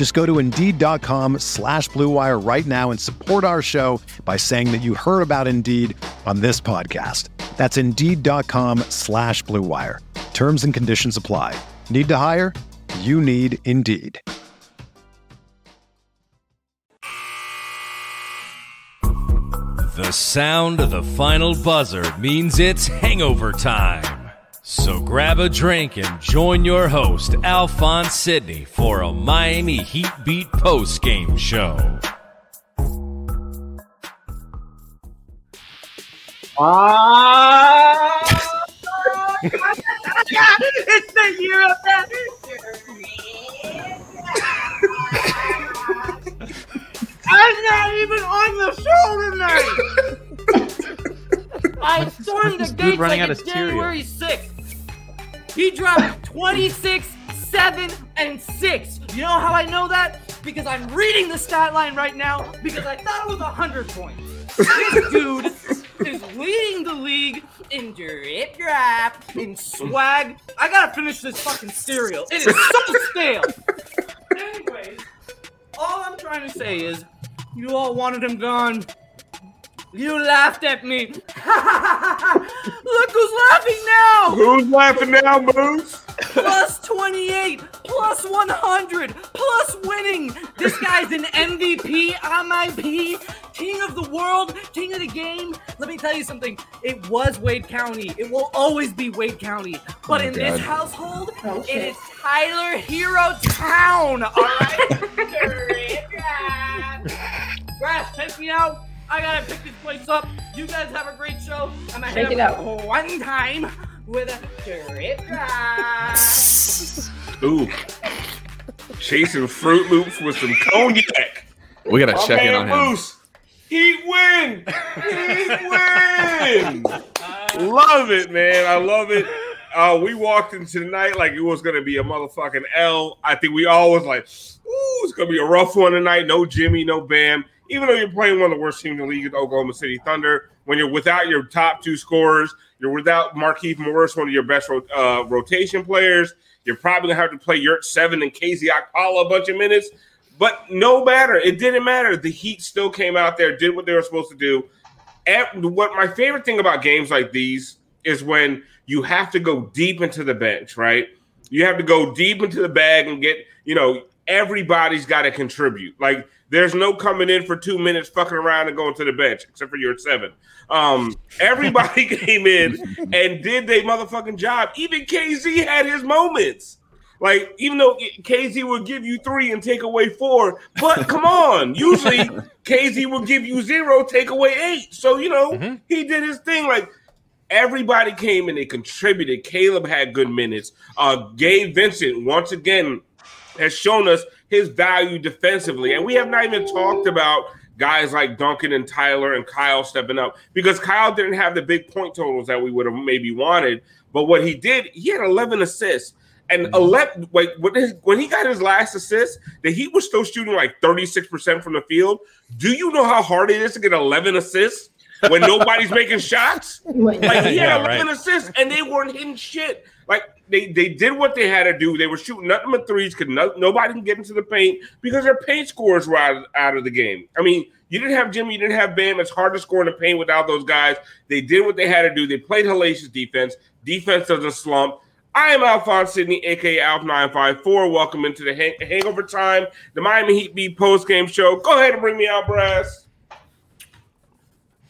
Just go to Indeed.com slash BlueWire right now and support our show by saying that you heard about Indeed on this podcast. That's Indeed.com slash BlueWire. Terms and conditions apply. Need to hire? You need Indeed. The sound of the final buzzer means it's hangover time. So grab a drink and join your host, Alphonse Sidney, for a Miami Heat Beat post game show. Ah! it's the year of that. I'm not even on the show tonight. I stormed the Dude gates running like out it's of cereal. January 6th. He dropped 26, 7, and 6. You know how I know that? Because I'm reading the stat line right now because I thought it was 100 points. This dude is leading the league in drip drop, in swag. I gotta finish this fucking cereal. It is so stale. Anyways, all I'm trying to say is, you all wanted him gone. You laughed at me. Look who's laughing now. Who's laughing now, Moose? Plus 28, plus 100, plus winning. This guy's an MVP, MIP, king of the world, king of the game. Let me tell you something. It was Wade County. It will always be Wade County. But Oh, in this God. household, oh, it is Tyler Herro Town. All right. Grass, take me out. I gotta pick this place up. You guys have a great show. I'm gonna Take hit it up out. one time with a drip drop. Ooh. Chasing Fruit Loops with some cognac. We gotta My check in man on him. Moose. Heat win. Heat win. love it, man. I love it. Uh, we walked into tonight like it was gonna be a motherfucking L. I think we all was like, "Ooh, it's gonna be a rough one tonight." No Jimmy, no Bam. Even though you're playing one of the worst teams in the league, the Oklahoma City Thunder, when you're without your top two scorers, you're without Markieff Morris, one of your best uh, rotation players. You're probably gonna have to play Yurtseven and KZ Okpala a bunch of minutes. But no matter, it didn't matter. The Heat still came out there, did what they were supposed to do. And what my favorite thing about games like these is when you have to go deep into the bench, right? You have to go deep into the bag and get, you know, everybody's got to contribute. Like there's no coming in for two minutes, fucking around and going to the bench, except for Yurtseven. Um, everybody came in and did their motherfucking job. Even KZ had his moments. Like, even though KZ will give you three and take away four, but come on, usually KZ will give you zero, take away eight. So, you know, he did his thing. Like, everybody came and they contributed. Caleb had good minutes. Uh, Gabe Vincent, once again, has shown us his value defensively. And we have not even talked about guys like Duncan and Tyler and Kyle stepping up because Kyle didn't have the big point totals that we would have maybe wanted. But what he did, he had 11 assists. And mm-hmm. 11, like when, his, when he got his last assist, that he was still shooting like 36% from the field. Do you know how hard it is to get 11 assists when nobody's making shots? Like he Yeah, had 11 right. assists and they weren't hitting shit. Like they they did what they had to do. They were shooting nothing but threes because no, nobody can get into the paint because their paint scores were out, out of the game. I mean, you didn't have Jimmy, you didn't have Bam. It's hard to score in the paint without those guys. They did what they had to do. They played hellacious defense. Defense doesn't slump. I am Alphonse Sidney, aka Alf954. Welcome into the hang- Hangover Time, the Miami Heat beat post game show. Go ahead and bring me out, Brass.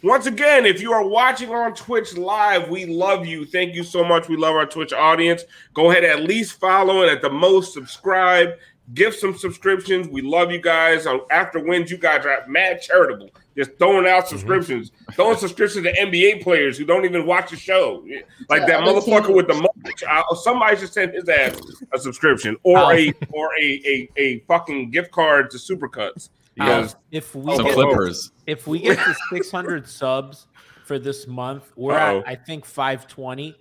Once again, if you are watching on Twitch live, we love you. Thank you so much. We love our Twitch audience. Go ahead, at least follow and at the most subscribe. Give some subscriptions. We love you guys. Um, After wins, you guys are mad charitable. Just throwing out subscriptions, throwing subscriptions to NBA players who don't even watch the show. Like that Yeah, motherfucker with the mulch. Uh, somebody should send his ass a subscription or a or a, a a fucking gift card to Supercuts. Because um, If we Some Oh, get, Clippers. if we get to 600 subs for this month, we're Uh-oh. at I think 520.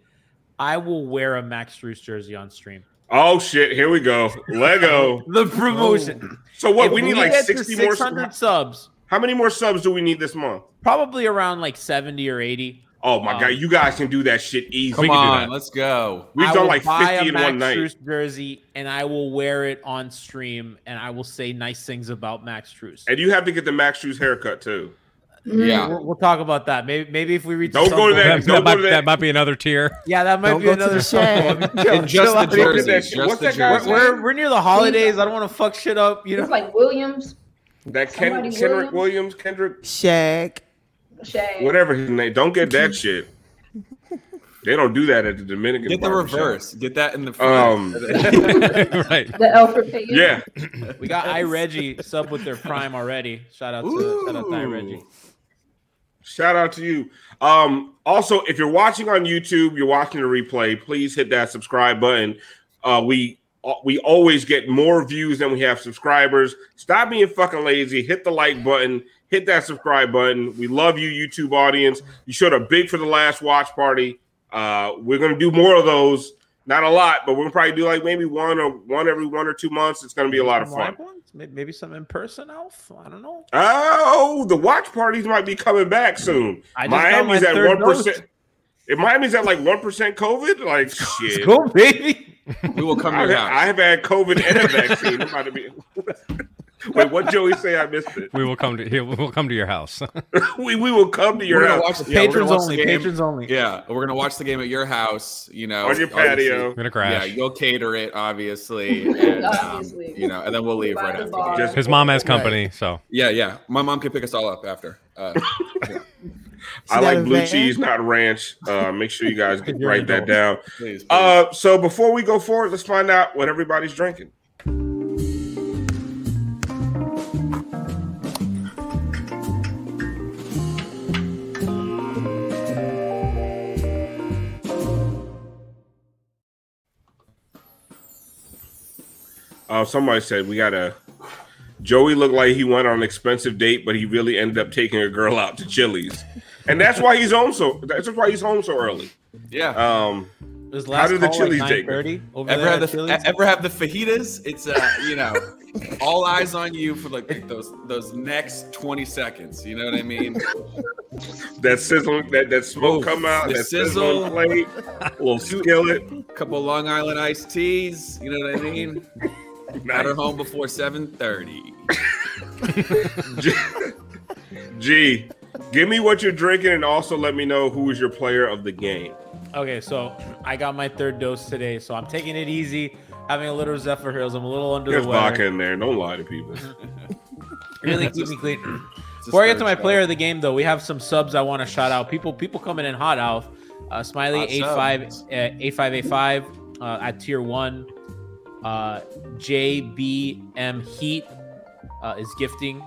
I will wear a Max Strus jersey on stream. oh shit, here we go. Lego. The promotion. Oh. So what If we need like get to 60 more 600 subs. How many more subs do we need this month? Probably around like 70 or 80. Oh my Um, god, you guys can do that shit easy. Come we can do on, that. let's go. We've I done like buy 50 a in Max one night. Strus jersey and I will wear it on stream and I will say nice things about Max Strus. And you have to get the Max Strus haircut too. Yeah. We'll, we'll talk about that. Maybe maybe if we reach. Don't go to goal- that- That, don't that go might, to that- that might be another tier. Yeah, that might Don't be another the sub goal. And just the Look at that jersey. shit. Just What's the that guy's jersey. We're we're near the holidays. I don't want to fuck shit up. You know. It's like Williams, That Ken, Kendrick Williams? Williams, Kendrick, Shaq. Shay. whatever his name. Don't get that shit. They don't do that at the Dominican. Get the barbershop. reverse. Get that in the front. Um, right. The Alfred Payton. Yeah. We got I Reggie sub with their prime already. Shout out to shout out to I Reggie. Shout out to you. Um, also, if you're watching on YouTube, you're watching the replay, please hit that subscribe button. Uh, we we always get more views than we have subscribers. Stop being fucking lazy. Hit the like button. Hit that subscribe button. We love you, YouTube audience. You showed up big for the last watch party. Uh, we're gonna do more of those. Not a lot, but we're gonna probably do like maybe one or one every one or two months. It's gonna be a lot of fun. ones? Maybe some in person, Alf. I don't know. Oh, the watch parties might be coming back soon. I just Miami's my at one If Miami's at like one percent COVID, like shit. Go, baby. We will come to I, your I have had COVID and a vaccine. I'm about to be. Wait, what Joey say? I missed it. We will come to here. We will come to your house. We we will come to your We're house watch yeah, patrons watch only. the. Patrons only. Yeah, we're gonna watch the game at your house. You know, on your patio. We're gonna crash. Yeah, you'll cater it, obviously. And, um, Obviously. you know, and then we'll leave right after. bar. the game. Just- His mom has company, so Yeah, yeah. My mom can pick us all up after. Uh, I like blue van? cheese, not ranch. Uh, make sure you guys write that down. please, please. Uh, so before we go forward, let's find out what everybody's drinking. Uh, somebody said we got a Joey looked like he went on an expensive date, but he really ended up taking a girl out to Chili's, and that's why he's home so. That's why he's home so early. yeah. Um, This How last did the call, Chili's like date go? 9:30 over ever have the Chili's? ever have the fajitas? It's uh, you know, all eyes on you for like those those next twenty seconds. You know what I mean? that sizzle, that that smoke Oof, come out, the that sizzle. sizzle plate, a little skillet. couple Long Island iced teas. You know what I mean? Got her home before seven thirty. G, G, give me what you're drinking, and also let me know who is your player of the game. Okay, so I got my third dose today, so I'm taking it easy, having a little Zephyrhills. I'm a little under There's the weather. vodka in there. Don't lie to people. Really keep me clean. Before I get to my player of the game, though, we have some subs I want to shout out. People, people coming in hot, Alf. Uh, Smiley Hot eight five subs. uh, eight five eight five uh, at tier one. Uh, JBM Heat uh, is gifting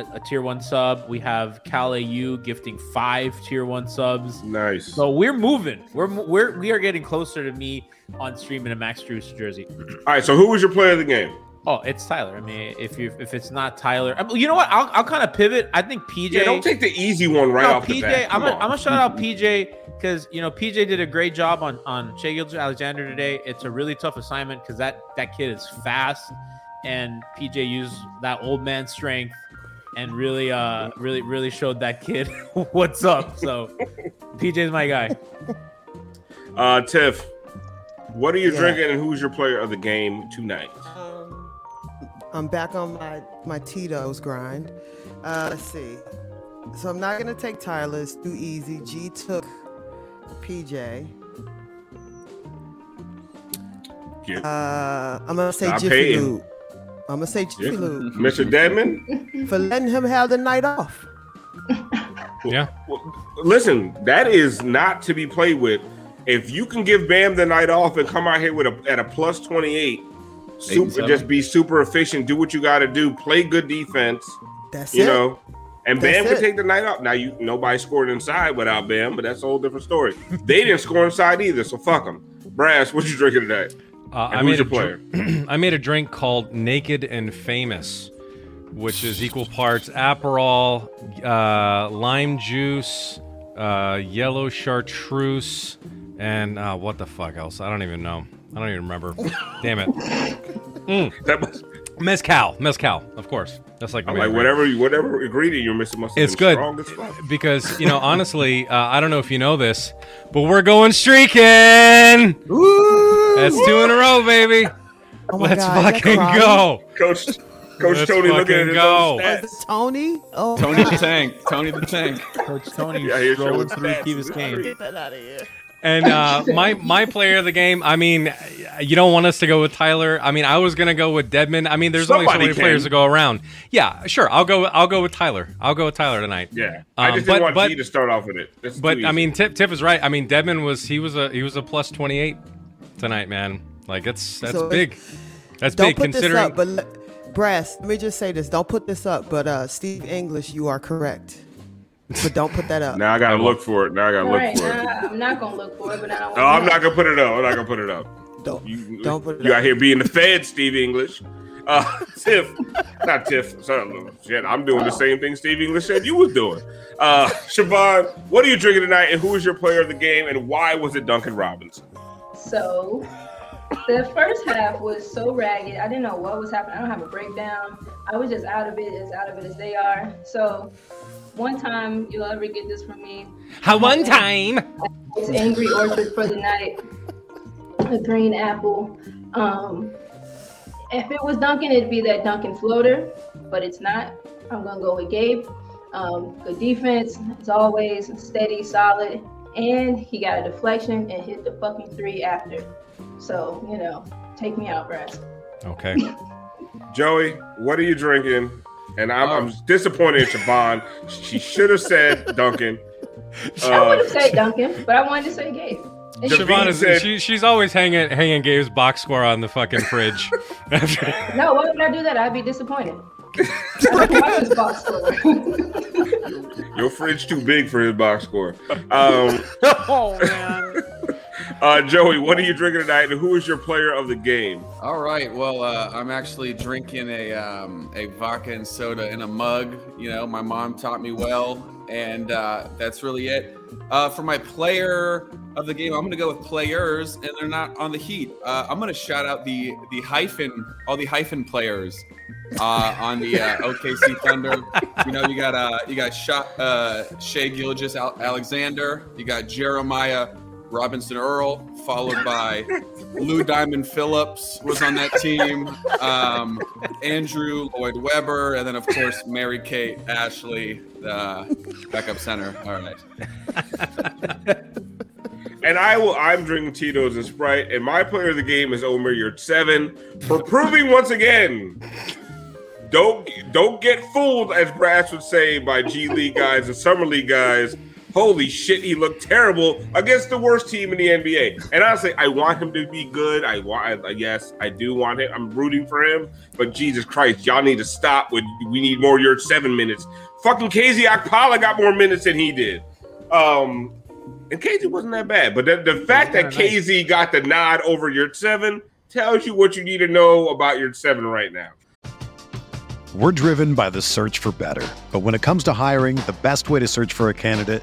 a, a tier one sub. We have Cal AU gifting five tier one subs. Nice. So we're moving. We're we're we are getting closer to me on stream in a Max Strus jersey. All right. So who was your player of the game? Oh, it's Tyler. I mean, if you if it's not Tyler, I mean, you know what? I'll, I'll kind of pivot. I think PJ. Yeah, don't take the easy one right no, off the PJ. bat. I'm Come gonna. I'm gonna shout out PJ because you know PJ did a great job on on Shai Gilgeous-Alexander today. It's a really tough assignment because that that kid is fast, and PJ used that old man strength and really uh really really showed that kid what's up. So PJ's my guy. Uh, Tiff, what are you Yeah. drinking, and who's your player of the game tonight? Um, I'm back on my my Tito's grind. Uh, let's see. So I'm not gonna take Tyler. It's too easy. G took PJ. Get- Uh, I'm gonna say Stop Jiffy hating. Lube. I'm gonna say Jiffy Lube Mr. Dedmon. for letting him have the night off. Yeah. Listen, that is not to be played with. If you can give Bam the night off and come out here with a at a plus twenty eight, super just be super efficient, do what you got to do, play good defense, That's you it. know. And That's Bam can it. take the night off. Now you nobody scored inside without Bam, but that's a whole different story. they didn't score inside either, so fuck them. Brass, what you drinking today? Uh, I made a your dr- I made a drink called Naked and Famous, which is equal parts Aperol, uh, lime juice, uh, yellow chartreuse, and uh, what the fuck else? I don't even know. I don't even remember. Damn it. That must, Mezcal, mezcal, of course. That's like I'm like whatever you- whatever ingredient you're missing must have It's good strong as fuck. because you know honestly, uh, I don't know if you know this, but we're going streaking. That's two in a row, baby. Oh my Let's God, fucking go. Coach Coach Let's Tony looking fucking at his go. own Oh, stats. Tony? Oh, Tony the Tank. Tony the Tank. Coach Tony Yeah, here's strolling showing through stats. Key Biscayne. get that out of here. And uh, my my player of the game. I mean, you don't want us to go with Tyler. I mean, I was gonna go with Dedmon. I mean, there's only so many can. players to go around. Yeah, sure. I'll go. I'll go with Tyler. I'll go with Tyler tonight. Yeah, I Um, just but- didn't want but- G to start off with it. That's But I mean, Tip Tip is right. I mean, Dedmon was he was a he was a plus twenty eight tonight, man. Like it's that's So big. That's Don't big put this considering. up, but le- Brass, let me just say this. Don't put this up, but uh, Steve English, you are correct. But don't put that up. now I gotta look for it. Now I gotta All look right, for it. nah, I'm not gonna look for it, but I don't. No, I'm not gonna put it up. I'm not gonna put it up. Don't, You, don't put it you up. out here being the Fed, Steve English. Uh, Tiff, not Tiff. Sorry, shit, I'm doing the same thing Steve English said you was doing. Uh, Siobhan, what are you drinking tonight, and who is your player of the game, and why was it Duncan Robinson? So the first half was so ragged. I didn't know what was happening. I don't have a breakdown. I was just out of it, as out of it as they are. So one time you'll ever get this from me. How one time. It's Angry Orchard for the night. A green apple. Um, if it was Duncan, it'd be that Duncan floater, but it's not. I'm gonna go with Gabe. Um, good defense, as always, steady, solid, and he got a deflection and hit the fucking three after. So you know, take me out, Brad. Okay. Joey, what are you drinking? And I'm, I'm disappointed in Siobhan. She should have said Duncan. I would Uh, have said Duncan, but I wanted to say Gabe. And Siobhan is said- she, she's always hanging hanging Gabe's box score on the fucking fridge. no, why would I do that? I'd be disappointed. I don't want this box score. your fridge too big for his box score. Um, Oh man. Uh, Joey, what are you drinking tonight, and who is your player of the game? All right. Well, uh, I'm actually drinking a um, a vodka and soda in a mug. You know, my mom taught me well, and uh, that's really it. Uh, for my player of the game, I'm going to go with players, and they're not on the Heat. Uh, I'm going to shout out the the hyphen, all the hyphen players uh, on the OKC Thunder. You know, you got you got Sha Shai Gilgeous Al- Alexander. You got Jeremiah Robinson Earl, followed by Lou Diamond Phillips was on that team. Um, Andrew Lloyd Webber, and then of course Mary Kate Ashley, the backup center. All right. And I will. I'm drinking Tito's and Sprite, and my player of the game is Omer Yurtseven for proving once again. Don't don't get fooled, as Brass would say, by G League guys and Summer League guys. Holy shit, he looked terrible against the worst team in the NBA. And honestly, I want him to be good. I want, I- guess, I do want him. I'm rooting for him. But Jesus Christ, y'all need to stop with. We need more Yurtseven minutes. Fucking KZ Okpala got more minutes than he did. Um, and KZ wasn't that bad. But the, the fact that KZ got the nod over Yurtseven tells you what you need to know about Yurtseven right now. We're driven by the search for better. But when it comes to hiring, the best way to search for a candidate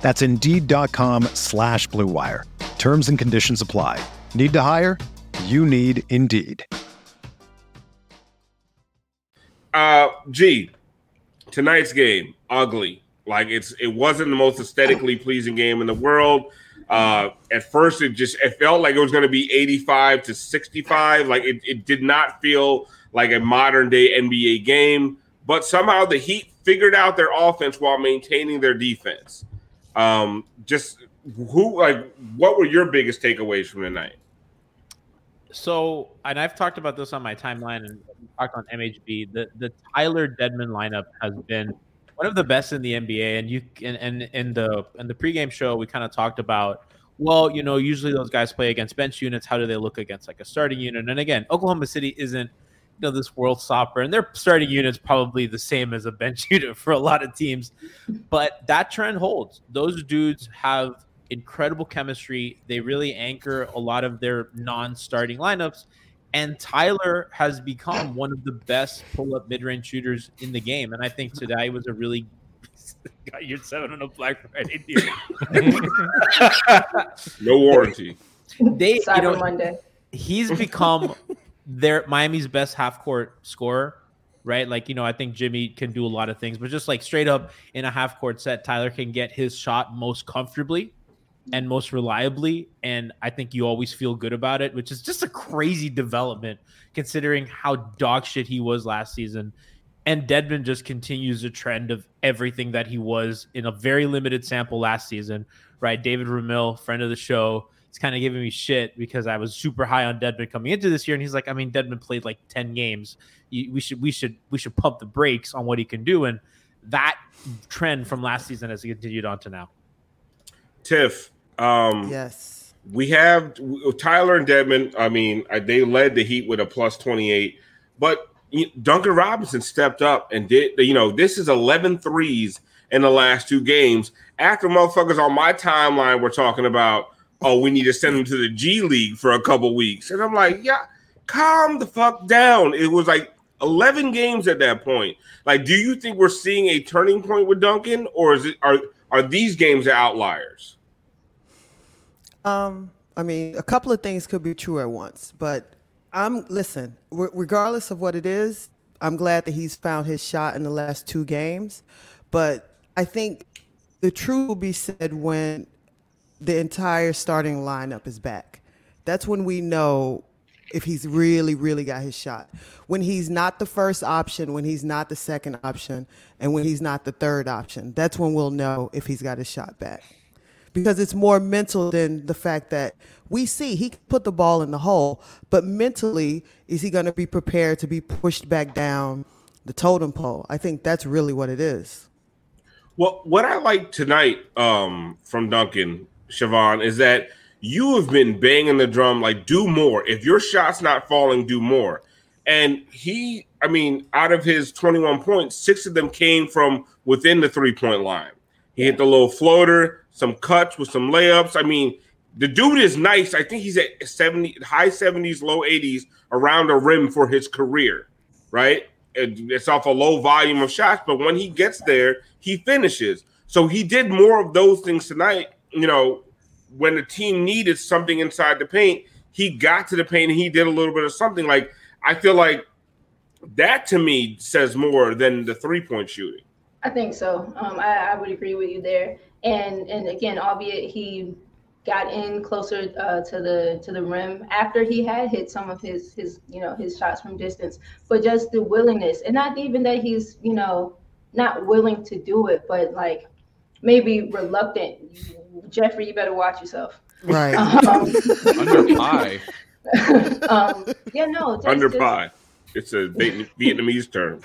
That's Indeed.com slash blue wire. Terms and conditions apply. Need to hire? You need Indeed. Uh, G, tonight's game, ugly. Like it's it wasn't the most aesthetically pleasing game in the world. Uh, at first, it just it felt like it was going to be 85 to 65. Like it, it did not feel like a modern day NBA game. But somehow the Heat figured out their offense while maintaining their defense. Um, just who like what were your biggest takeaways from the night? So, and I've talked about this on my timeline and talked on MHB. The the Tyler Dedmon lineup has been one of the best in the NBA. And you and and in the in the pregame show, we kind of talked about well, you know, usually those guys play against bench units. How do they look against like a starting unit? And again, Oklahoma City isn't you know this world stopper, and their starting unit's probably the same as a bench unit for a lot of teams. But that trend holds. Those dudes have incredible chemistry. They really anchor a lot of their non-starting lineups. And Tyler has become one of the best pull-up mid-range shooters in the game. And I think today was a really got Yurtseven on a Black Friday deal. no warranty. They, Cyber you know, Monday. he's become their Miami's best half court scorer, right? Like, you know, I think Jimmy can do a lot of things, but just like straight up in a half court set, Tyler can get his shot most comfortably and most reliably. And I think you always feel good about it, which is just a crazy development considering how dog shit he was last season. And Dedmon just continues a trend of everything that he was in a very limited sample last season, right? David Ramil, friend of the show, is kind of giving me shit because I was super high on Dedmon coming into this year, and he's like, I mean, Dedmon played like ten games. You, we should we should we should pump the brakes on what he can do, and that trend from last season has continued on to now. Tiff, um, Yes. we have Tyler and Dedmon. I mean, they led the Heat with a plus 28, but Duncan Robinson stepped up and did, you know, this is 11 threes in the last two games. After motherfuckers on my timeline were talking about, oh, we need to send him to the G League for a couple weeks. And I'm like, yeah, calm the fuck down. It was like 11 games at that point. Like, do you think we're seeing a turning point with Duncan, or is it are are these games the outliers? Um, I mean, a couple of things could be true at once, but I'm listen. re- Regardless of what it is, I'm glad that he's found his shot in the last two games. But I think the truth will be said when the entire starting lineup is back. That's when we know if he's really, really got his shot. When he's not the first option, when he's not the second option, and when he's not the third option, that's when we'll know if he's got his shot back because it's more mental than the fact that we see he put the ball in the hole, but mentally, is he going to be prepared to be pushed back down the totem pole? I think that's really what it is. Well, what I like tonight um, from Duncan Siobhan is that you have been banging the drum like do more. If your shot's not falling, do more. And he, I mean, out of his 21 points, six of them came from within the three point line. He hit the little floater, some cuts with some layups. I mean, the dude is nice. I think he's at 70, high 70s, low 80s around the rim for his career, right? It- It's off a low volume of shots, but when he gets there, he finishes. So he did more of those things tonight. You know, when the team needed something inside the paint, he got to the paint and he did a little bit of something. Like I feel like that to me says more than the three point shooting. I think so. Um, I, I would agree with you there. And and again, albeit he got in closer uh, to the to the rim after he had hit some of his his you know his shots from distance, but just the willingness, and not even that he's you know not willing to do it, but like maybe reluctant. Jeffrey, you better watch yourself. Right. Um, Under pie. um, yeah, no, just, Under just- pie. It's a Vietnamese term.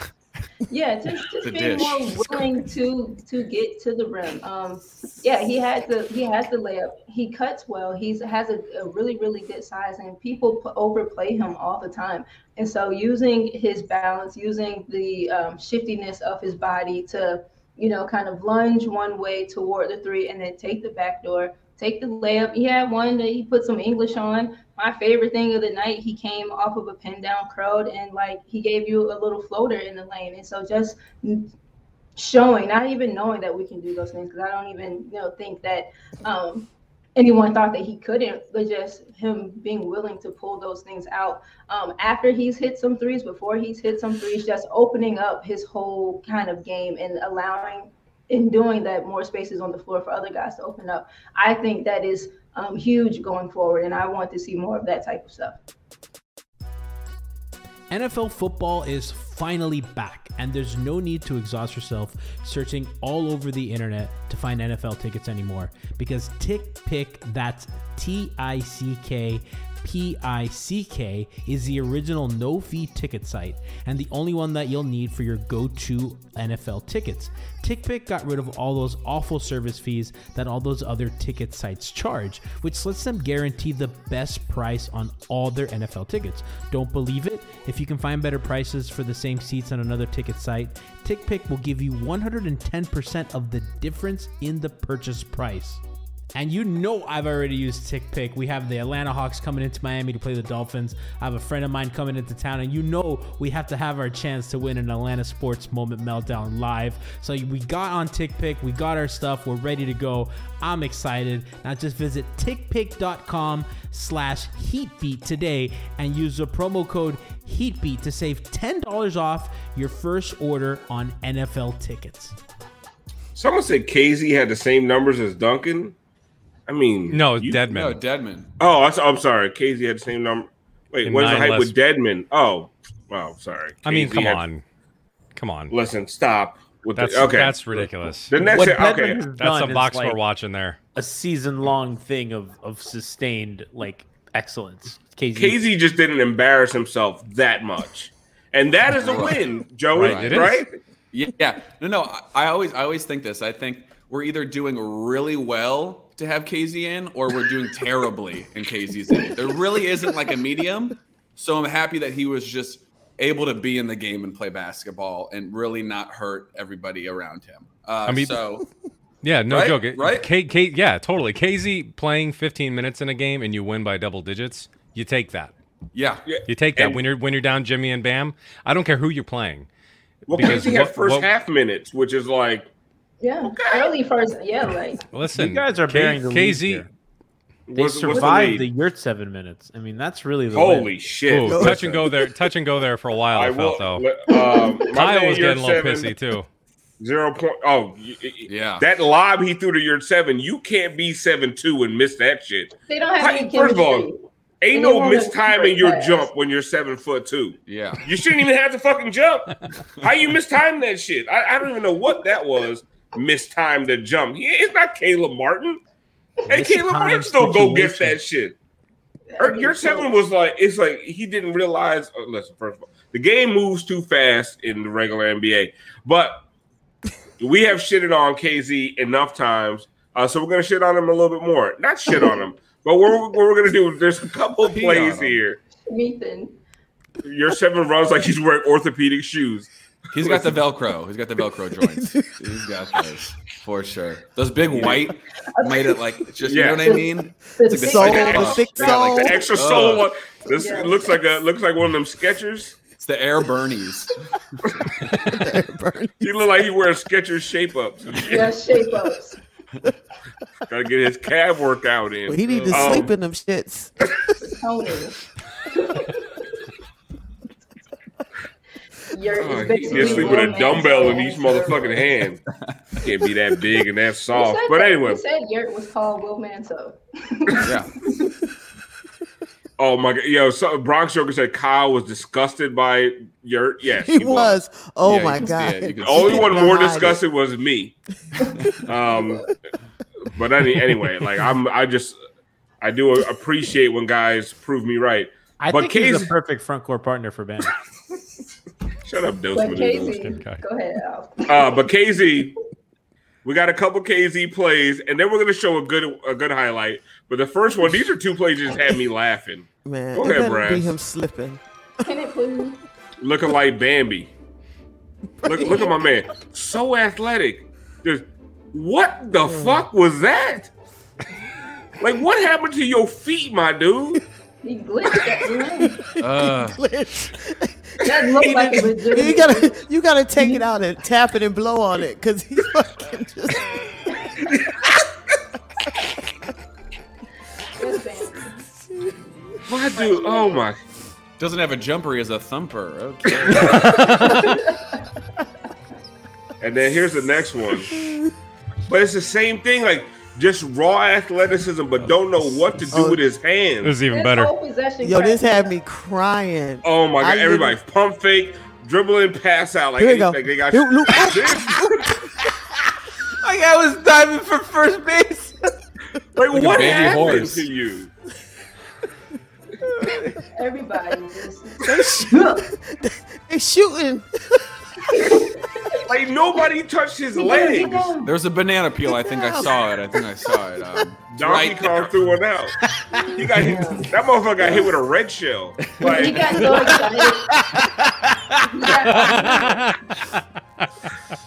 Yeah, just just being dish. more willing to to get to the rim. Um, yeah, he has the he has the layup. He cuts well. He's has a, a really really good size, and people p- overplay him all the time. And so using his balance, using the um, shiftiness of his body to you know, kind of lunge one way toward the three and then take the back door, take the layup. He had one that he put some English on. My favorite thing of the night, he came off of a pin down crowd and like he gave you a little floater in the lane. And so just showing, not even knowing that we can do those things, because I don't even you know think that um, anyone thought that he couldn't, but just him being willing to pull those things out um, after he's hit some threes, before he's hit some threes, just opening up his whole kind of game and allowing, in doing that, more spaces on the floor for other guys to open up. I think that is um, huge going forward, and I want to see more of that type of stuff. NFL football is finally back, and there's no need to exhaust yourself searching all over the internet to find NFL tickets anymore because TickPick, that's T I C K P I C K, is the original no fee ticket site and the only one that you'll need for your go to NFL tickets. TickPick got rid of all those awful service fees that all those other ticket sites charge, which lets them guarantee the best price on all their NFL tickets. Don't believe it? If you can find better prices for the same seats on another ticket site, TickPick will give you 110% of the difference in the purchase price. And you know I've already used TickPick. We have the Atlanta Hawks coming into Miami to play the Dolphins. I have a friend of mine coming into town, and you know we have to have our chance to win an Atlanta Sports Moment Meltdown live. So we got on TickPick, we got our stuff, we're ready to go. I'm excited. Now just visit tickpick.com slash heatbeat today and use the promo code heatbeat to save $10 off your first order on NFL tickets. Someone said KZ had the same numbers as Duncan. I mean, No, you- Dedmon. No, Dedmon. Oh, I, am sorry. KZ had the same number. Wait, And when's the hype less- with Dedmon? Oh, wow, sorry. I mean, come had- on, come on. Listen, stop. With That's the, okay, that's ridiculous. The next, What okay, That's a box like we're watching there. a season long thing of of sustained like excellence. KZ, KZ just didn't embarrass himself that much, and that is a win, Joey. Right, it is. Right? Yeah, yeah. No, no. I- I always, I always think this. I think we're either doing really well to have KZ in, or we're doing terribly in KZ's in. There really isn't like a medium. So I'm happy that he was just able to be in the game and play basketball and really not hurt everybody around him. Uh, I mean- so Yeah, no Right? joke. Right? K, K, yeah, totally. KZ playing 15 minutes in a game and you win by double digits. You take that. yeah, Yeah. You take that And- when you're when you're down Jimmy and Bam. I don't care who you're playing. Well, Because KZ had what- first what- half minutes, which is like Yeah, early first, yeah, like Listen, you guys are K- bearing the lead KZ. here. They what's- what's the survived lead? the, Yurtseven minutes. I mean, that's really the holy win. shit. Ooh, touch and go there. Touch and go there for a while. I, I felt will. though. Um, Kyle was getting a little seven, pissy too. Zero point. Oh, y- y- Yeah. That lob he threw to Yurtseven, you can't be seven two and miss that shit. they don't have any First of all. Ain't no they wanna mistiming your fast. jump when you're seven foot two. yeah. You shouldn't even have to fucking jump. How you mistime that shit? I, I don't even know what that was. Mistime the jump. Yeah, it's not Caleb Martin. Hey, Caleb Martin still go get that shit. Er, Yurtseven was like it's like he didn't realize. Oh, listen, first of all, the game moves too fast in the regular NBA, but we have shitted on KZ enough times, uh, so we're gonna shit on him a little bit more. Not shit on him, but what we're, what we're gonna do? There's a couple of plays here. Ethan. Yurtseven runs like he's wearing orthopedic shoes. He's got the Velcro. He's got the Velcro joints. He's got those for sure. Those big white made it like just Yeah. you know what I mean. The It's like the thick Soul, the puff. thick Yeah, like. The extra sole Ugh. one. This Yeah. looks like a looks like one of them Skechers. It's the Air Bernies. He look like he wears Skechers shape ups. Yeah, shape ups. Gotta get his calf workout in. He need to Um, sleep in them shits. Tony. You're Oh, basically just sleep with a dumbbell in show each motherfucking steroids. hand. Can't be that big and that Who soft. said But that? anyway, Who said Yurt was called Will Manso? Yeah. oh my god, yo, so Bronx Joker said Kyle was disgusted by Yurt. Yes, He was. Oh Yeah, my you can see god. it. You can The only one more couldn't it. disgusted was me. um, but any, anyway, like I'm, I just, I do appreciate when guys prove me right. I But think he's KZ the perfect front court partner for Ben. Shut up, Dose But KZ, go ahead, Al. Uh, but KZ, we got a couple KZ plays, and then we're gonna show a good a good highlight. But the first one, these are two plays that just had me laughing. Man, Go it ahead, better be Brass. him slipping. Can it please? Looking like Bambi. Look, look at my man. So athletic. Just what the fuck was that? Like, what happened to your feet, my dude? He glitched at the rim. Uh, That looked like a legitimate. You gotta, you gotta take it out and tap it and blow on it, cause he fucking just. My dude, oh my. doesn't have a jumper. He has a thumper. Okay. And then here's the next one. But it's the same thing, like just raw athleticism, but don't know what to do Oh. with his hands. This is even better. Yo, this had me me crying. Oh my I god, everybody pump fake, dribbling, pass out like, Here we go. like they got Here- look- My guy was diving for first base. Like, Like what baby happened horse. to you? Everybody just. They, shoot, they shooting. Like nobody touched his legs. There's a banana peel. I think I saw it. I think I saw it. Um, Donkey right Kong there. threw one out. He got hit, that motherfucker got hit with a red shell. He Like, got so excited.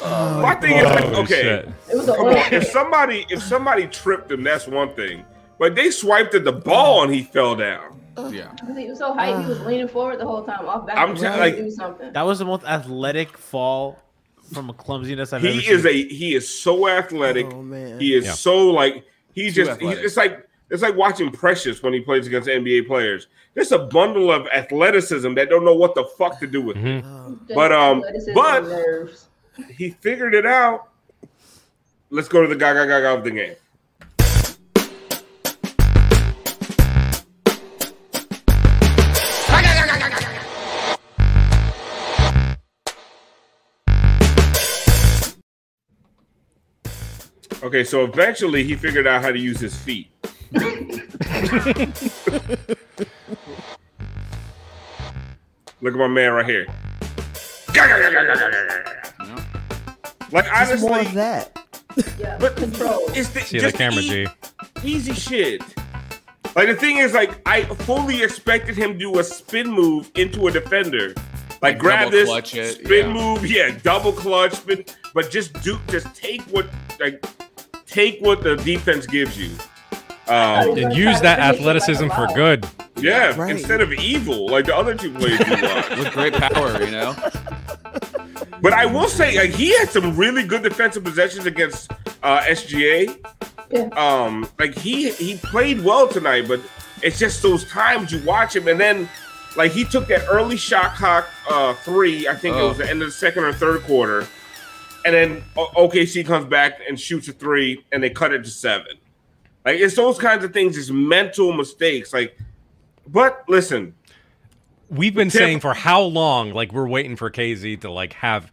My thing is like, okay. It was a come on. If somebody if somebody tripped him, that's one thing. But they swiped at the ball and he fell down. Yeah. He was so hyped. He was leaning forward the whole time, off back. I'm just trying like- to do something. That was the most athletic fall from a clumsiness I've He ever is seen. a he is so athletic. Oh man. He is Yeah. so like he just he's, athletic. it's like it's like watching Precious when he plays against NBA players. There's a bundle of athleticism that don't know what the fuck to do with it. Just but, um, but- nerves. He figured it out. Let's go to the gaga gaga of the game. Okay, so eventually he figured out how to use his feet. Look at my man right here. Like Just more of that. Yeah, But- control. it's the, See the just camera, e- G. easy shit. Like the thing is, like I fully expected him to do a spin move into a defender, like grab this it, spin yeah. move, yeah, double clutch, spin, but just do, just take what, like, take what the defense gives you. Um, And use that athleticism for good. yeah, Right. instead of evil, like the other two players do. With great power, you know. But I will say, like, he had some really good defensive possessions against uh, SGA. Yeah. Um, like he he played well tonight, but it's just those times you watch him, and then like he took that early shot clock uh, three. I think it Oh. was the end of the second or third quarter, and then O- OKC comes back and shoots a three, and they cut it to seven. Like it's those kinds of things, it's mental mistakes. Like, but listen, We've been Tip- saying for how long, like we're waiting for KZ to like have,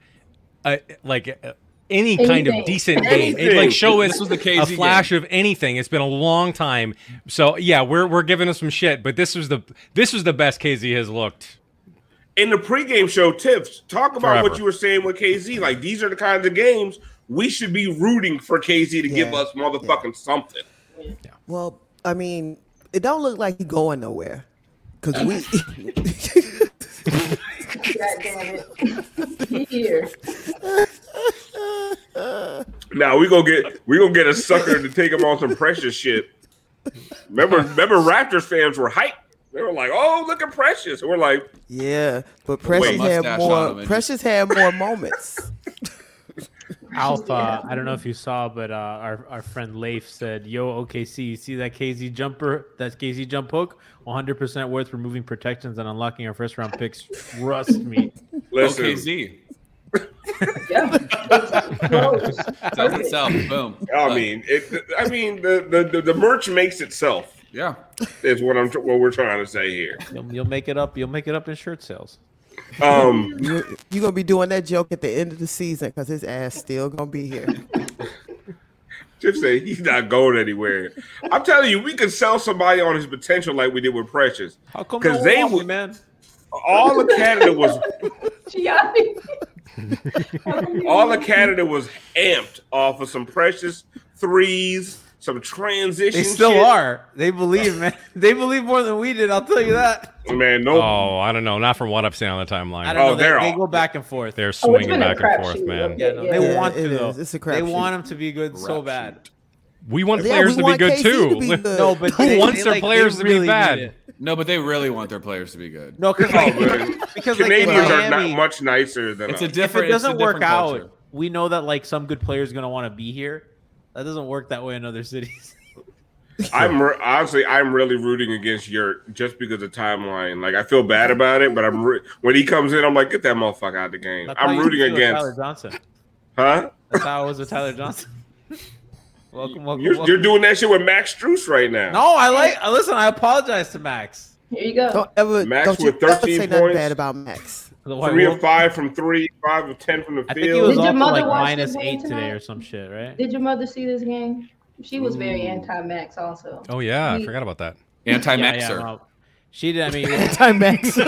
a, like uh, any kind of Anything. decent game. It, like show us This was the a KZ flash of anything. It's been a long time. So yeah, we're we're giving us some shit, but this was the this was the best KZ has looked. in the pregame show, tips talk about what you were saying with KZ. Like these are the kinds of games we should be rooting for KZ to give us motherfucking something. Well, I mean, it don't look like he going nowhere. Cause we God damn it. Here. Now we gonna get we gonna get a sucker to take him on some precious shit. Remember, remember, Raptors fans were hyped They were like, "Oh, look at Precious." We're like, Yeah, but Wait. Precious had more. Precious had more moments. Alpha, I don't know if you saw, but uh, our, our friend Leif said, Yo, OKC, you see that KZ jumper, that KZ jump hook? 100% worth removing protections and unlocking our first round picks. Trust me. "Listen, OKZ. Yeah. Close. Sells itself. Boom. I mean, it, I mean, the, the the the merch makes itself. Yeah. Is what I'm what we're trying to say here. You'll, you'll make it up. You'll make it up in shirt sales. Um, you, you're gonna be doing that joke at the end of the season because his ass still gonna be here. just say he's not going anywhere. I'm telling you, we could sell somebody on his potential like we did with Precious. How come Because no they one, would, man? all of Canada was all of Canada was amped off of some Precious threes, some transition. They still shit. are. They believe, man. They believe more than we did. I'll tell you that. Man, no, Oh, I don't know. Not from what I've seen on the timeline. I don't Oh, know. They, they're they go back and forth. They're Oh, swinging been a back and forth, crapshoot. man. yeah, no, Yeah, they yeah, want it to though. is. It's a they crapshoot. want them to be good so bad. We want Yeah, players we to be good KC too. be good. No, but Who they, wants their like, players they to be really need bad? No, but they really want their players to be good. No, because Oh, like, man. because like in Canadians are not much nicer than It's us. a different. if it doesn't work out, we know that like some good players are gonna want to be here. That doesn't work that way in other cities. I'm re- honestly, I'm really rooting against Yurt just because of timeline. Like, I feel bad about it, but I'm re- when he comes in, I'm like, get that motherfucker out of the game. That's I'm rooting against, Tyler Johnson. huh? That's how it was with Tyler Johnson. welcome, welcome, You're, welcome. you're doing that shit with Max Strus right now. No, I like. Listen, I apologize to Max. Here you go. Don't ever, Max don't you with ever 13 say nothing points. bad about Max. Three Wolf. of five from three, five of ten from the field. I think he was Did your off to mother like watch minus eight today or some shit, right? Did your mother see this game? She was very anti-Max also. Oh yeah, I forgot about that. Anti-maxer. well, she did. I mean, anti-Max.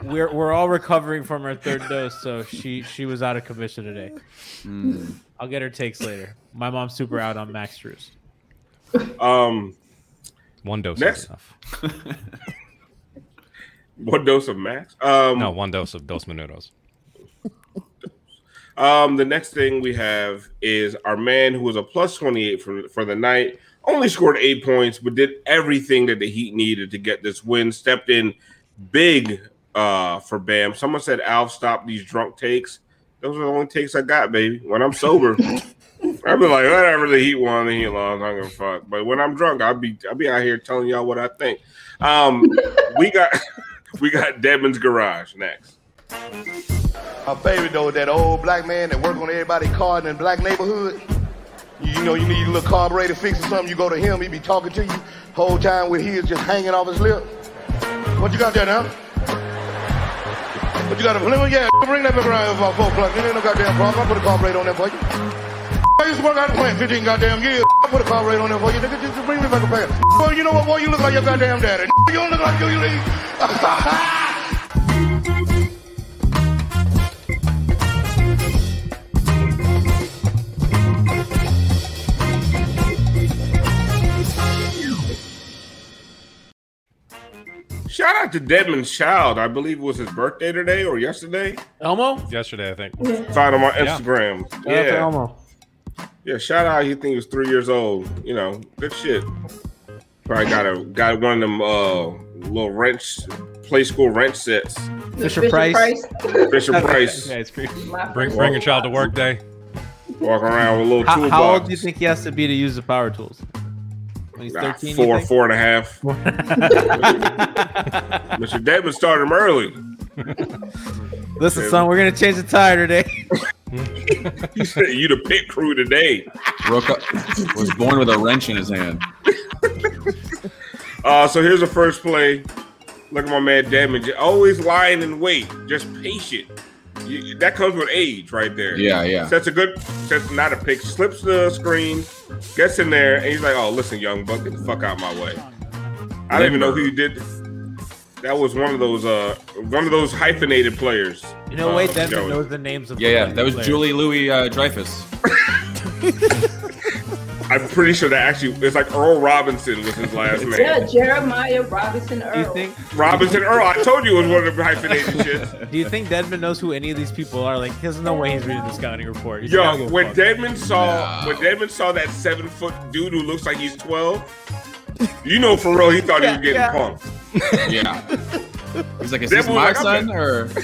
we're, we're we're all recovering from her third dose, so she she was out of commission today. I'll get her takes later. My mom's super out on Max Strus. Um, One dose Next. is enough. one dose of Max. Um, No, one dose of Dos Minutos. Um, the next thing we have is our man who was a plus 28 for, for the night, only scored eight points, but did everything that the Heat needed to get this win. Stepped in big uh, for Bam. Someone said, Alf, stop these drunk takes. Those are the only takes I got, baby. When I'm sober, I'll be like, whatever the Heat won, the Heat lost. I don't give a fuck. But when I'm drunk, I'll be I'll be out here telling y'all what I think. Um, we got we got Dedmon's Garage next. My favorite though, is that old black man that work on everybody's car in the black neighborhood. You, you know, you need a little carburetor fix or something. You go to him, he be talking to you whole time with his just hanging off his lip. What you got there now? What you got a Plymouth? Yeah, bring that back around here about four o'clock. Ain't no goddamn problem. I put a carburetor on there for you. I used to work out in plant 15 goddamn years. I put a carburetor on there for you. Nigga, just bring me back a pair. Boy, you know what, boy? You look like your goddamn daddy. You don't look like you. you leave. Shout out to Dedmon's Child. I believe it was his birthday today or yesterday. Elmo? Yesterday, I think. Found him on Yeah. Instagram. Shout out to Yeah. Elmo. Yeah, shout out. He think he was three years old. You know, good shit. Probably got a got one of them uh little wrench play school wrench sets. Fisher Price. Fisher Price Yeah, it's creepy. Bring bring your child to work day. walking around with a little How, toolbox. how old do you think he has to be to use the power tools? When he's Ah, 13, you four, think? four and a half. Mr. Dedmon started him early. Listen, son, we're gonna change the tire today. He said, "You the pit crew today." Broke up, was born with a wrench in his hand. Uh, so here's the first play. Look at my man Damage. Always lying in wait, just patient. You, that comes with age, right there. Yeah, yeah. Sets a good, That's not a pick, slips the screen, gets in there, and he's like, "Oh, listen, young buck, get the fuck out of my way." I don't even know who you did. That was one of those, uh, one of those hyphenated players. You know, uh, wait, Denver Joey. knows the names of Yeah, the yeah. That was players. Julie Louis uh, Dreyfus. I'm pretty sure that actually it's like Earl Robinson was his last name. Yeah, Jeremiah Robinson Earl. Do you think? Robinson Earl. I told you it was one of the hyphenated shits. Do you think Dedmon knows who any of these people are? Like, there's no way he's reading the scouting report. He's Yo, when fuck. Dedmon saw when Dedmon saw that seven foot dude who looks like he's twelve, You know, for real, he thought he was getting Yeah. punked. Yeah. He's like, is That this my like, son or?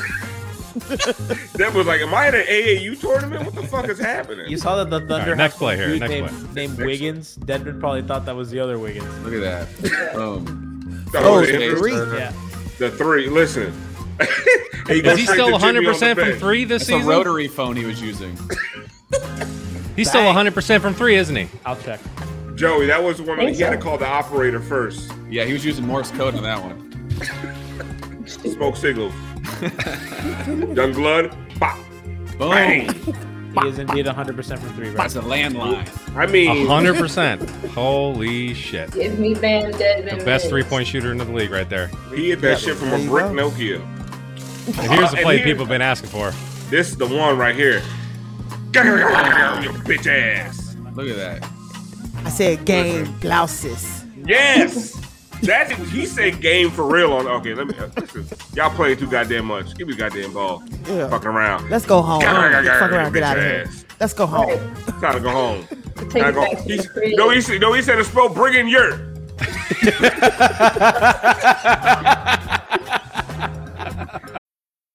That was like, am I at an AAU tournament? What the fuck is happening? You saw that the Thunder right, next some play here, next named, play. named Wiggins. Denver probably thought that was the other Wiggins. Look at that. Um, Boom. Oh, the the three. Yeah. The three. Listen. He Is he still to Jimmy on 100 the percent from three this It's a season? rotary phone he was using. He's still 100 percent from three, isn't he? I'll check. Joey, that was the one. He Think had to call the operator first. Yeah, he was using Morse code on that one. Smoke signals. Young blood. Pop. Boom. Bang. He is indeed 100% from three, right? That's a landline. I mean, 100 percent. Holy shit! Give me Bam Desmond. The best three-point shooter in the league, right there. he hit that shit from a brick go. Nokia. And here's the And play here- people have been asking for. This is the one right here. You bitch ass. Look at that. I said game blouses. Yes. That he said game for real on. Okay, let me. uh, Listen, y'all playing too goddamn much. Give me the goddamn ball. Yeah. Fucking around. Let's go home. Grr, grr, Fuck around, get out of here. ass. Let's go home. Gotta go home. Take Time it to go. He, no, he said. No, he said it's spelled bring in yurt.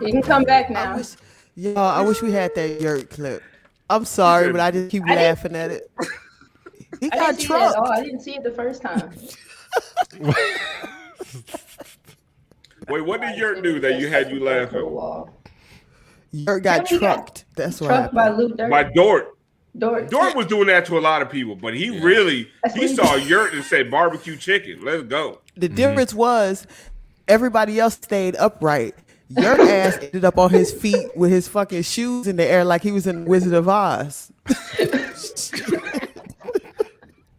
You can come back I now. wish, yo, I wish we had that yurt clip. I'm sorry, but I just keep I laughing at it. He I got didn't see it at all. trucked. I didn't see it the first time. Wait, what did yurt do that you had you laughing? Wall. Yurt got Yeah, we got trucked. That's what Trucked by happened. Luke Dirt. By Dort. Dort. Dort was doing that to a lot of people, but he really That's he what he saw yurt and said barbecue chicken. Let's go. The mm-hmm. difference was everybody else stayed upright. Your ass ended up on his feet with his fucking shoes in the air like he was in Wizard of Oz.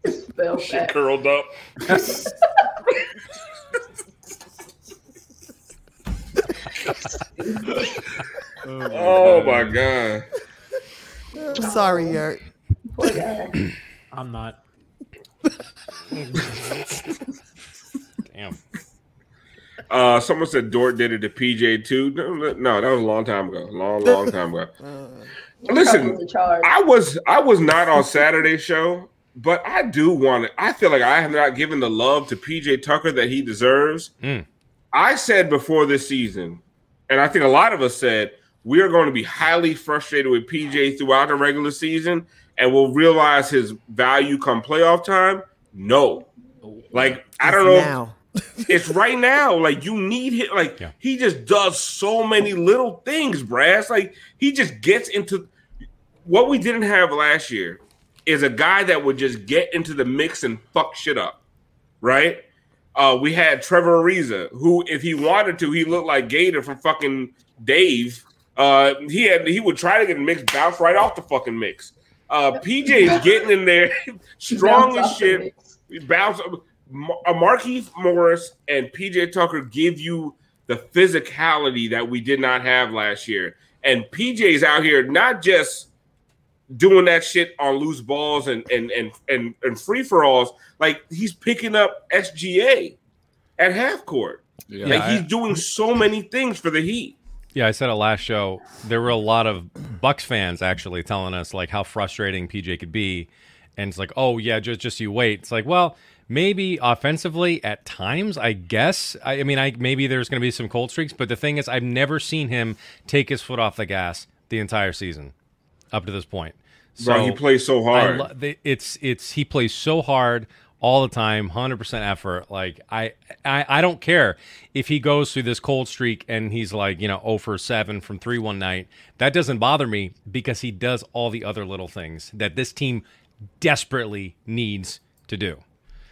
Spell Shit curled up. oh, oh my god. I'm sorry, Yurt. I'm not. Damn. Uh, someone said Dort did it to PJ too. No, no, no, that was a long time ago. Long, long time ago. Listen, Couples of charge. I was I was not on Saturday's show, but I do want to. I feel like I have not given the love to PJ Tucker that he deserves. Mm. I said before this season, and I think a lot of us said we are going to be highly frustrated with PJ throughout the regular season, and we'll realize his value come playoff time. No, like I don't know. Now. It's right now. Like you need him. Like Yeah. he just does so many little things, Brass. Like he just gets into what we didn't have last year is a guy that would just get into the mix and fuck shit up. Right? Uh, we had Trevor Ariza, who, if he wanted to, he looked like Gator from fucking Dave. Uh, he had he would try to get a mix, bounce right off the fucking mix. Uh, PJ is getting in there, strong as shit. mix. Bounce. Mar- uh, Markieff Morris and PJ Tucker give you the physicality that we did not have last year. And PJ's out here not just doing that shit on loose balls and and and and, and free for alls. Like he's picking up SGA at half court. Yeah. like I- he's doing so many things for the Heat. Yeah, I said it last show. There were a lot of Bucks fans actually telling us like how frustrating PJ could be, and it's like, oh yeah, just just you wait. It's like, well, maybe offensively at times, I guess. I, I mean, I maybe there's going to be some cold streaks, but the thing is, I've never seen him take his foot off the gas the entire season up to this point. Bro, he plays so hard. lo- it's it's he plays so hard all the time, hundred percent effort. Like I, I I don't care if he goes through this cold streak and he's like you know zero for seven from three one night. That doesn't bother me because he does all the other little things that this team desperately needs to do.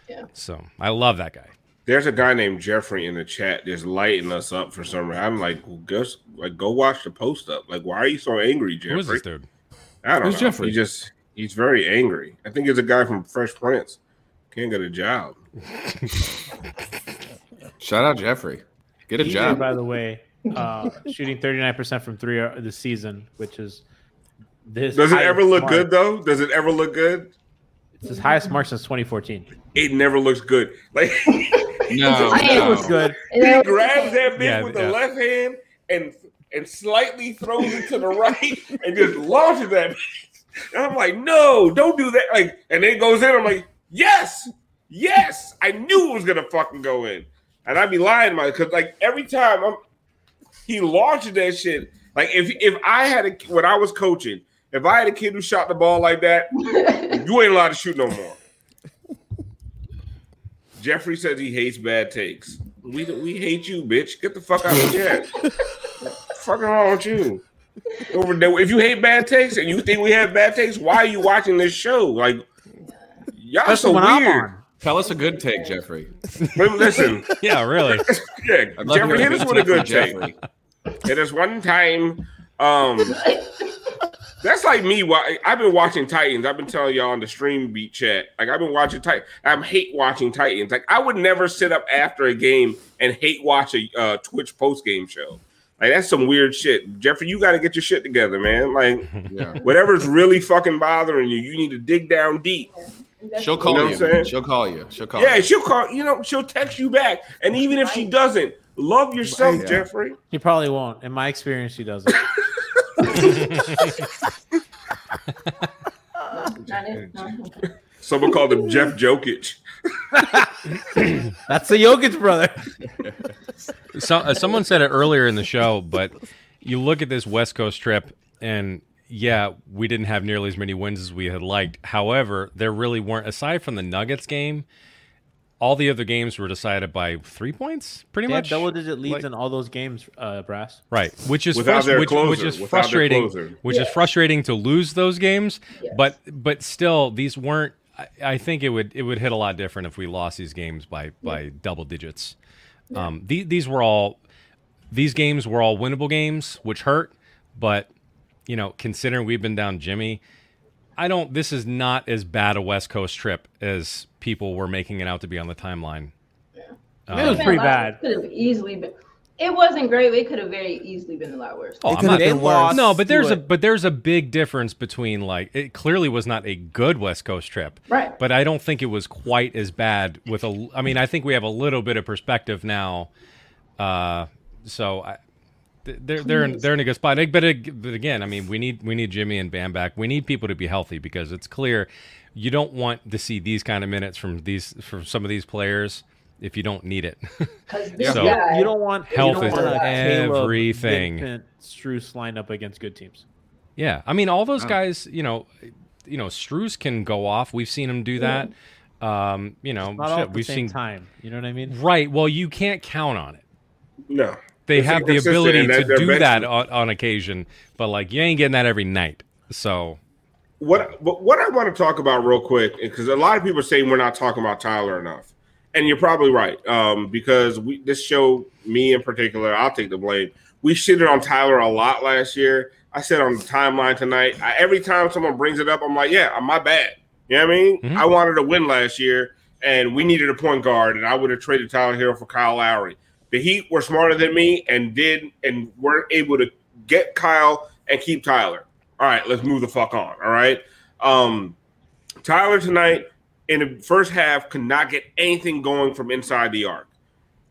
Yeah. So I love that guy. There's a guy named Jeffrey in the chat that's lighting us up for some reason. I'm like, well, Gus, like, go watch the post up. Like, why are you so angry, Jeffrey? Who is this dude? I don't Who's know. Jeffrey? He just he's very angry. I think it's a guy from Fresh Prince. Can't get a job. Shout out Jeffrey. Get a PJ, job. by the way, uh, shooting 39% from three uh, this season, which is this. Does it ever look mark- good though? Does it ever look good? It's his highest mark since 2014. It never looks good. Like No, It no. looks good. he grabs that bitch Yeah, with yeah. the left hand and and slightly throws it to the right and just launches that. bitch. And I'm like, no, don't do that. Like, and then it goes in. I'm like, yes, yes. I knew it was gonna fucking go in. And I'd be lying to my because like every time I'm he launches that shit. Like if if I had a when I was coaching, if I had a kid who shot the ball like that, you ain't allowed to shoot no more. Jeffrey says he hates bad takes. We we hate you, bitch. Get the fuck out of here. fucking wrong with you? Over there, if you hate bad takes and you think we have bad takes, why are you watching this show? Like, y'all That's so the one I'm weird. on. Tell us a good take, Jeffrey. But listen, Yeah, really. yeah, I'd love to Jeffrey, hit us with a from good take. Jeffrey. It is one time. Um, that's like me. wa- I've been watching Titans. I've been telling y'all on the stream beat chat. Like I've been watching Titans. I hate watching Titans. Like I would never sit up after a game and hate watch a uh, Twitch post game show. Like that's some weird shit. Jeffrey, you got to get your shit together, man. Like Yeah. whatever's really fucking bothering you, you need to dig down deep. She'll call You know you. what I'm? She'll call you. She'll call Yeah, you. she'll call. You know, she'll text you back. And even if she doesn't, love yourself, Yeah. Jeffrey. He probably won't. In my experience, he doesn't. Not it. No, okay. Someone called him Jeff Jokic. That's the Jokic brother. So, uh, someone said it earlier in the show, but you look at this West Coast trip, and yeah, we didn't have nearly as many wins as we had liked. However, there really weren't, aside from the Nuggets game, all the other games were decided by three points, pretty They much. double-digit leads Like- in all those games, uh, Brass. Right, which is Without frus- their which, which is without frustrating. closer. Which is frustrating to lose those games, Yes. but but still, these weren't. I, I think it would it would hit a lot different if we lost these games by by double digits. Um, the, these were all these games were all winnable games, which hurt. But you know, considering we've been down Jimmy, I don't. This is not as bad a West Coast trip as people were making it out to be on the timeline. Um, It was pretty bad. Could have easily been. It wasn't great. But it could have very easily been a lot worse. Oh, It I'm not- have been lost worse. No, but there's to a but there's a big difference between like it clearly was not a good West Coast trip, Right. But I don't think it was quite as bad. With a, I mean, I think we have a little bit of perspective now. Uh, so I, they're they're in, they're in a good spot. But, ag- but again, I mean, we need we need Jimmy and Bam back. We need people to be healthy because it's clear you don't want to see these kind of minutes from these from some of these players if you don't need it. Because this So- guy, You don't want Health you don't is want a Caleb, everything. Vincent, lined up against good teams. Yeah, I mean, all those guys, you know, you know, Strus can go off. We've seen him do that. Um, you know, Not all shit, at the we've same seen time. You know what I mean? right. Well, you can't count on it. No. They They're have the ability to do they're that on, on occasion, but like you ain't getting that every night. So What what I want to talk about real quick because a lot of people are saying we're not talking about Tyler enough, and you're probably right. Um, because we this show, me in particular, I'll take the blame. We shitted on Tyler a lot last year. I said on the timeline tonight. I, every time someone brings it up, I'm like, yeah, my bad. You know what I mean? Mhm. I wanted to win last year, and we needed a point guard, and I would have traded Tyler Herro for Kyle Lowry. The Heat were smarter than me and did and weren't able to get Kyle and keep Tyler. All right, let's move the fuck on. All right. Um, Tyler tonight in the first half could not get anything going from inside the arc.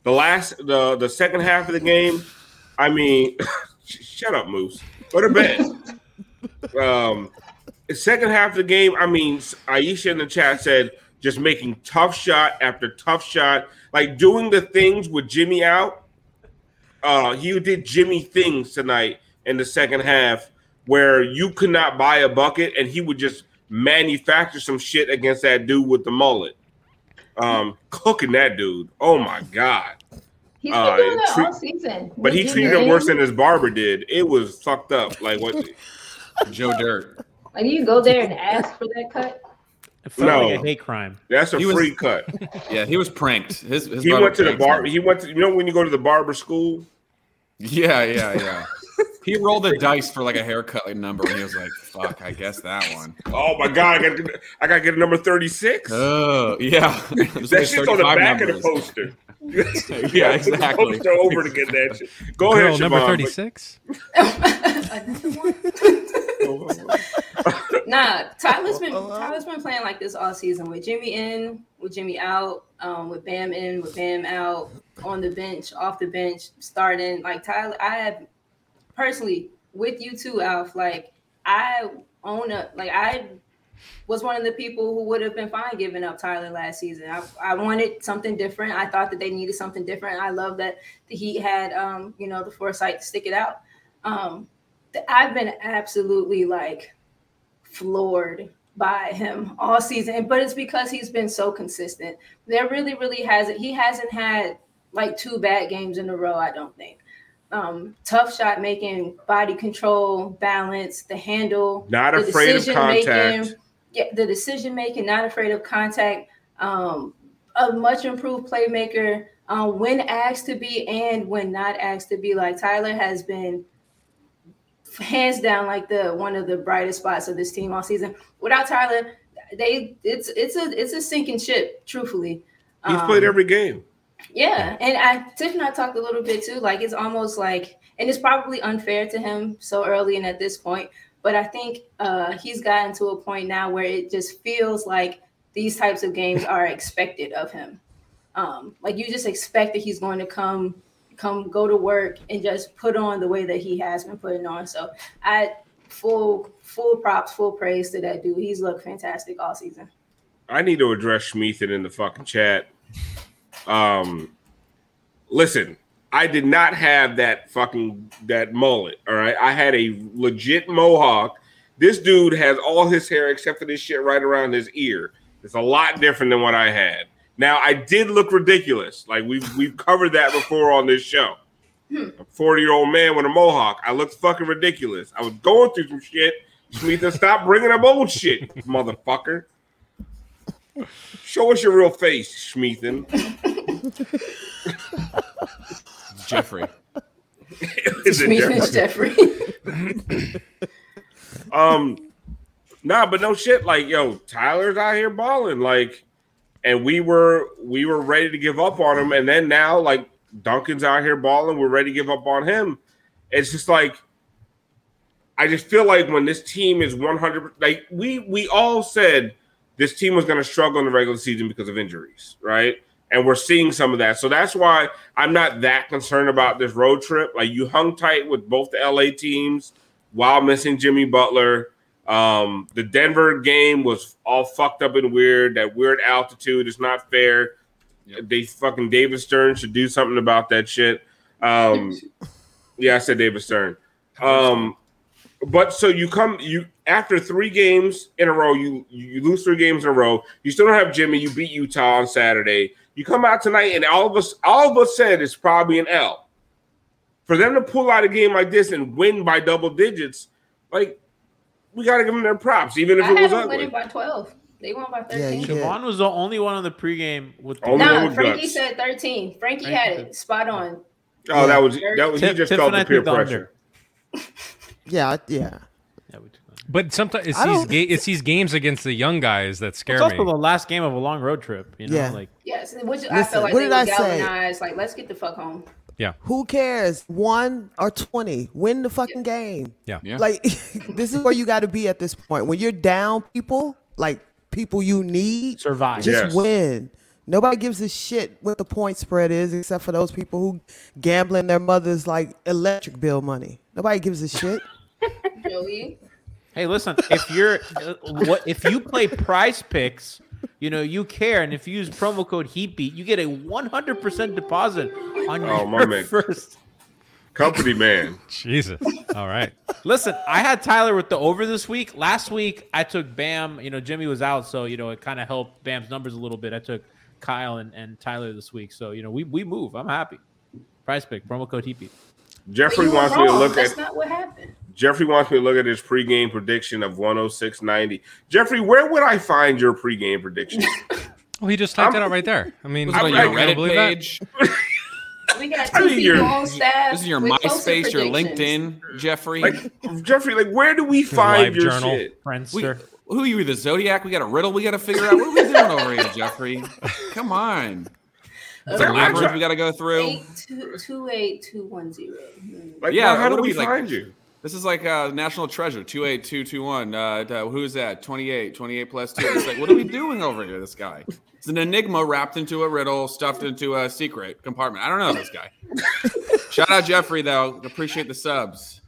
The last, the the second half of the game, I mean, shut up, Moose. Go to bed. um, the second half of the game, I mean, Aisha in the chat said just making tough shot after tough shot, like doing the things with Jimmy out. Uh, he did Jimmy things tonight in the second half where you could not buy a bucket and he would just manufacture some shit against that dude with the mullet. Um, cooking that dude. Oh my god. he's been uh, doing that treat- all season. But he treated him worse than his barber did. It was fucked up. Like what Joe Dirt. Like you go there and ask for that cut. It No. like a hate crime. that's a He was- free cut. Yeah, he was pranked. His, his He went to the pranked bar. him. He went to you know when you go to the barber school Yeah, yeah, yeah. He rolled the dice for like a haircut number, and he was like, "Fuck, I guess that one." Oh my god, I got I got to get a number thirty six. Oh yeah, There's that like shit's on the back numbers. of the poster. Yeah, Put the exactly. poster over to get that shit. Go Girl, ahead, number 36? Nah, Tyler's been Tyler's been playing like this all season with Jimmy in, with Jimmy out, um, with Bam in, with Bam out, on the bench, off the bench, starting. Like Tyler, I have personally with you too, Alf. Like I own up. Like I was one of the people who would have been fine giving up Tyler last season. I, I wanted something different. I thought that they needed something different. I love that the Heat had, um, you know, the foresight to stick it out. Um, I've been absolutely like floored by him all season, but it's because he's been so consistent. There really, really hasn't. He hasn't had like two bad games in a row. I don't think. Um, tough shot making, body control, balance, the handle, Not the afraid of contact. yeah, the decision making, not afraid of contact, um, a much improved playmaker um, when asked to be and when not asked to be. Like Tyler has been hands down like the one of the brightest spots of this team all season. Without Tyler, they it's it's a it's a sinking ship. Truthfully, He's Um, played every game. Yeah, and I Tiff and I talked a little bit too. Like it's almost like, and it's probably unfair to him so early and at this point. But I think uh, he's gotten to a point now where it just feels like these types of games are expected of him. Um, like you just expect that he's going to come, come go to work and just put on the way that he has been putting on. So I full full props, full praise to that dude. He's looked fantastic all season. I need to address Schmeathan in the fucking chat. Um, listen, I did not have that fucking that mullet. All right, I had a legit mohawk. This dude has all his hair except for this shit right around his ear. It's a lot different than what I had. Now I did look ridiculous. Like we've we've covered that before on this show. A 40 year old man with a mohawk. I looked fucking ridiculous. I was going through some shit. Schmeathan, stop bringing up old shit, motherfucker. Show us your real face, Schmeathan. Jeffrey. Is it Schmeathan Jeffrey? um, nah, but no shit. Like, yo, Tyler's out here balling. Like, and we were we were ready to give up on him, and then now like Duncan's out here balling. We're ready to give up on him. It's just like I just feel like when this team is 100 like we we all said this team was going to struggle in the regular season because of injuries, right? And we're seeing some of that. So that's why I'm not that concerned about this road trip. Like you hung tight with both the LA teams while missing Jimmy Butler. Um, the Denver game was all fucked up and weird. That weird altitude is not fair. They fucking David Stern should do something about that shit. Um, yeah, I said David Stern. Um, but so you come you after three games in a row, you you lose three games in a row. You still don't have Jimmy. You beat Utah on Saturday. You come out tonight, and all of us all of us said it's probably an L. For them to pull out a game like this and win by double digits, like we got to give them their props, even if I it was them ugly. winning by 12. They won by 13. Yeah, Siobhan was the only one on the pregame with the Only one Nah, with Frankie guts. said 13. Frankie Frankie had it spot on. Oh, that was that was he just Tiff felt and I the peer took the pressure. Yeah, yeah. But sometimes it's I these, ga- it's these games against the young guys that scare It's also me. the last game of a long road trip. You know, Yeah. like Yes, which I Listen, felt like what they did were I say? galvanized. Like, let's get the fuck home. Yeah. Who cares? One or 20. Win the fucking game. Yeah. Yeah. Like, this is where you got to be at this point. When you're down people, like people you need, survive. just Yes. win. Nobody gives a shit what the point spread is except for those people who gambling their mother's like electric bill money. Nobody gives a shit. Joey. Hey, listen, if you're uh, what if you play PrizePicks, you know, you care and if you use promo code HEATBEAT, you get a 100% deposit on your Oh, my man. first. Company man. Jesus. All right. Listen, I had Tyler with the over this week. Last week I took Bam, you know, Jimmy was out, so you know, it kind of helped Bam's numbers a little bit. I took Kyle and, and Tyler this week. So, you know, we we move. I'm happy. Price pick, promo code HEATBEAT. Jeffrey But you were wants me to wrong. look That's at not what happened. Jeffrey wants me to look at his pregame prediction of 106.90. Jeffrey, where would I find your pregame prediction? Well, he just typed it out right there. I mean, Was it on you your don't Reddit believe page? We We got I two think people staff. This is your MySpace, your. LinkedIn, Jeffrey. Like Jeffrey, like where do we Live find your journal. shit? we, Friendster. who are you, the Zodiac? We got a riddle we got to figure out. What are we doing over here, Jeffrey? Come on. It's a labyrinth we got to go through. Eight two two eight two one zero. Like, Yeah, yeah, how what do are we we, like- find you? This is like uh, national treasure 28221. Uh, uh, who's that? 28. 28 plus 2. It's like, what are we doing over here, this guy? It's an enigma wrapped into a riddle, stuffed into a secret compartment. I don't know this guy. Shout out Jeffrey, though. Appreciate the subs.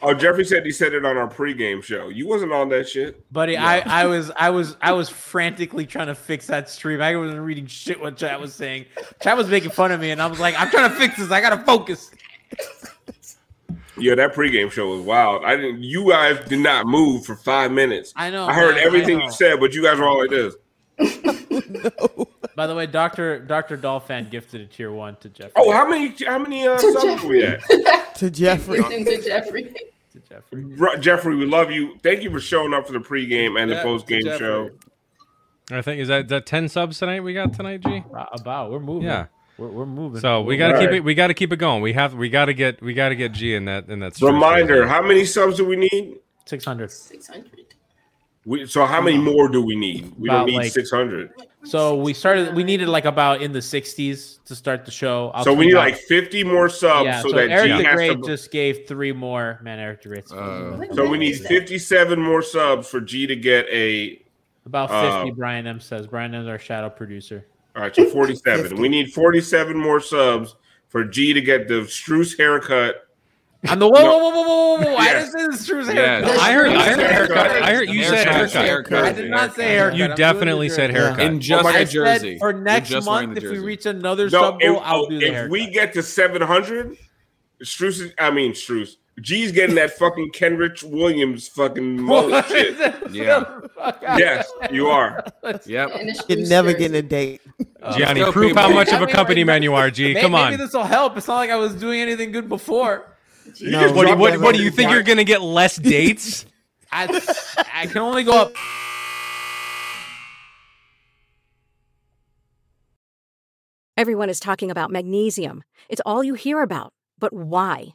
Oh, Jeffrey said he said it on our pregame show. You wasn't on that shit. Buddy, I, I was I was I was frantically trying to fix that stream. I wasn't reading shit what chat was saying. Chat was making fun of me, and I was like, I'm trying to fix this. I gotta focus. Yeah, that pregame show was wild. I didn't. You guys did not move for five minutes. I know, I heard man, I everything know. you said, but you guys were all like this. By the way, Doctor Doctor Dolphin gifted a tier one to Jeffrey. Oh, how many? How many uh, To subs we at? To Jeffrey. To Jeffrey. to Jeffrey. Bro, Jeffrey, we love you. Thank you for showing up for the pregame and Yeah, the postgame show. I think is that is that ten subs tonight we got tonight, G. Uh, About we're moving. Yeah. We're, we're moving. So we gotta keep Right. it. We gotta keep it going. We have. We gotta get. We gotta get G in that. In that. streak. Reminder: How many subs do we need? six hundred. Six hundred. We, so how many more do we need? We About don't need like- six hundred. So we started. We needed like about in the sixties to start the show. I'll So we need out- like fifty more subs yeah. so, So, that Eric G the Great to. just gave three more. Man, Eric the Great's Uh, so we need fifty-seven more subs for G to get a. about uh, fifty. Brian M says. Brian M is our shadow producer. All right, so forty-seven. we need forty-seven more subs for G to get the Strus haircut. I'm the whoa, whoa, whoa, whoa, whoa, whoa, whoa! I didn't say this Drew's Yes. haircut. I heard. I heard haircut. I heard you said haircut. haircut. I did not say haircut. You I'm definitely said haircut. In just my a I God. jersey. said for next month, if we reach another No, sub goal, if, I'll oh, do the if haircut. we get to seven hundred, Strus. I mean Strus. G's getting that fucking Kenrich Williams fucking mullet shit. Yeah. Yes, you are. Yep. And the You're never getting a date. Uh, Gianni, go, prove how much of a company man you are, G. May- Come on. Maybe this will help. It's not like I was doing anything good before. No, just What, do you- what, what do you think you're gonna get less dates? I, I can only go up. Everyone is talking about magnesium. It's all you hear about. But why?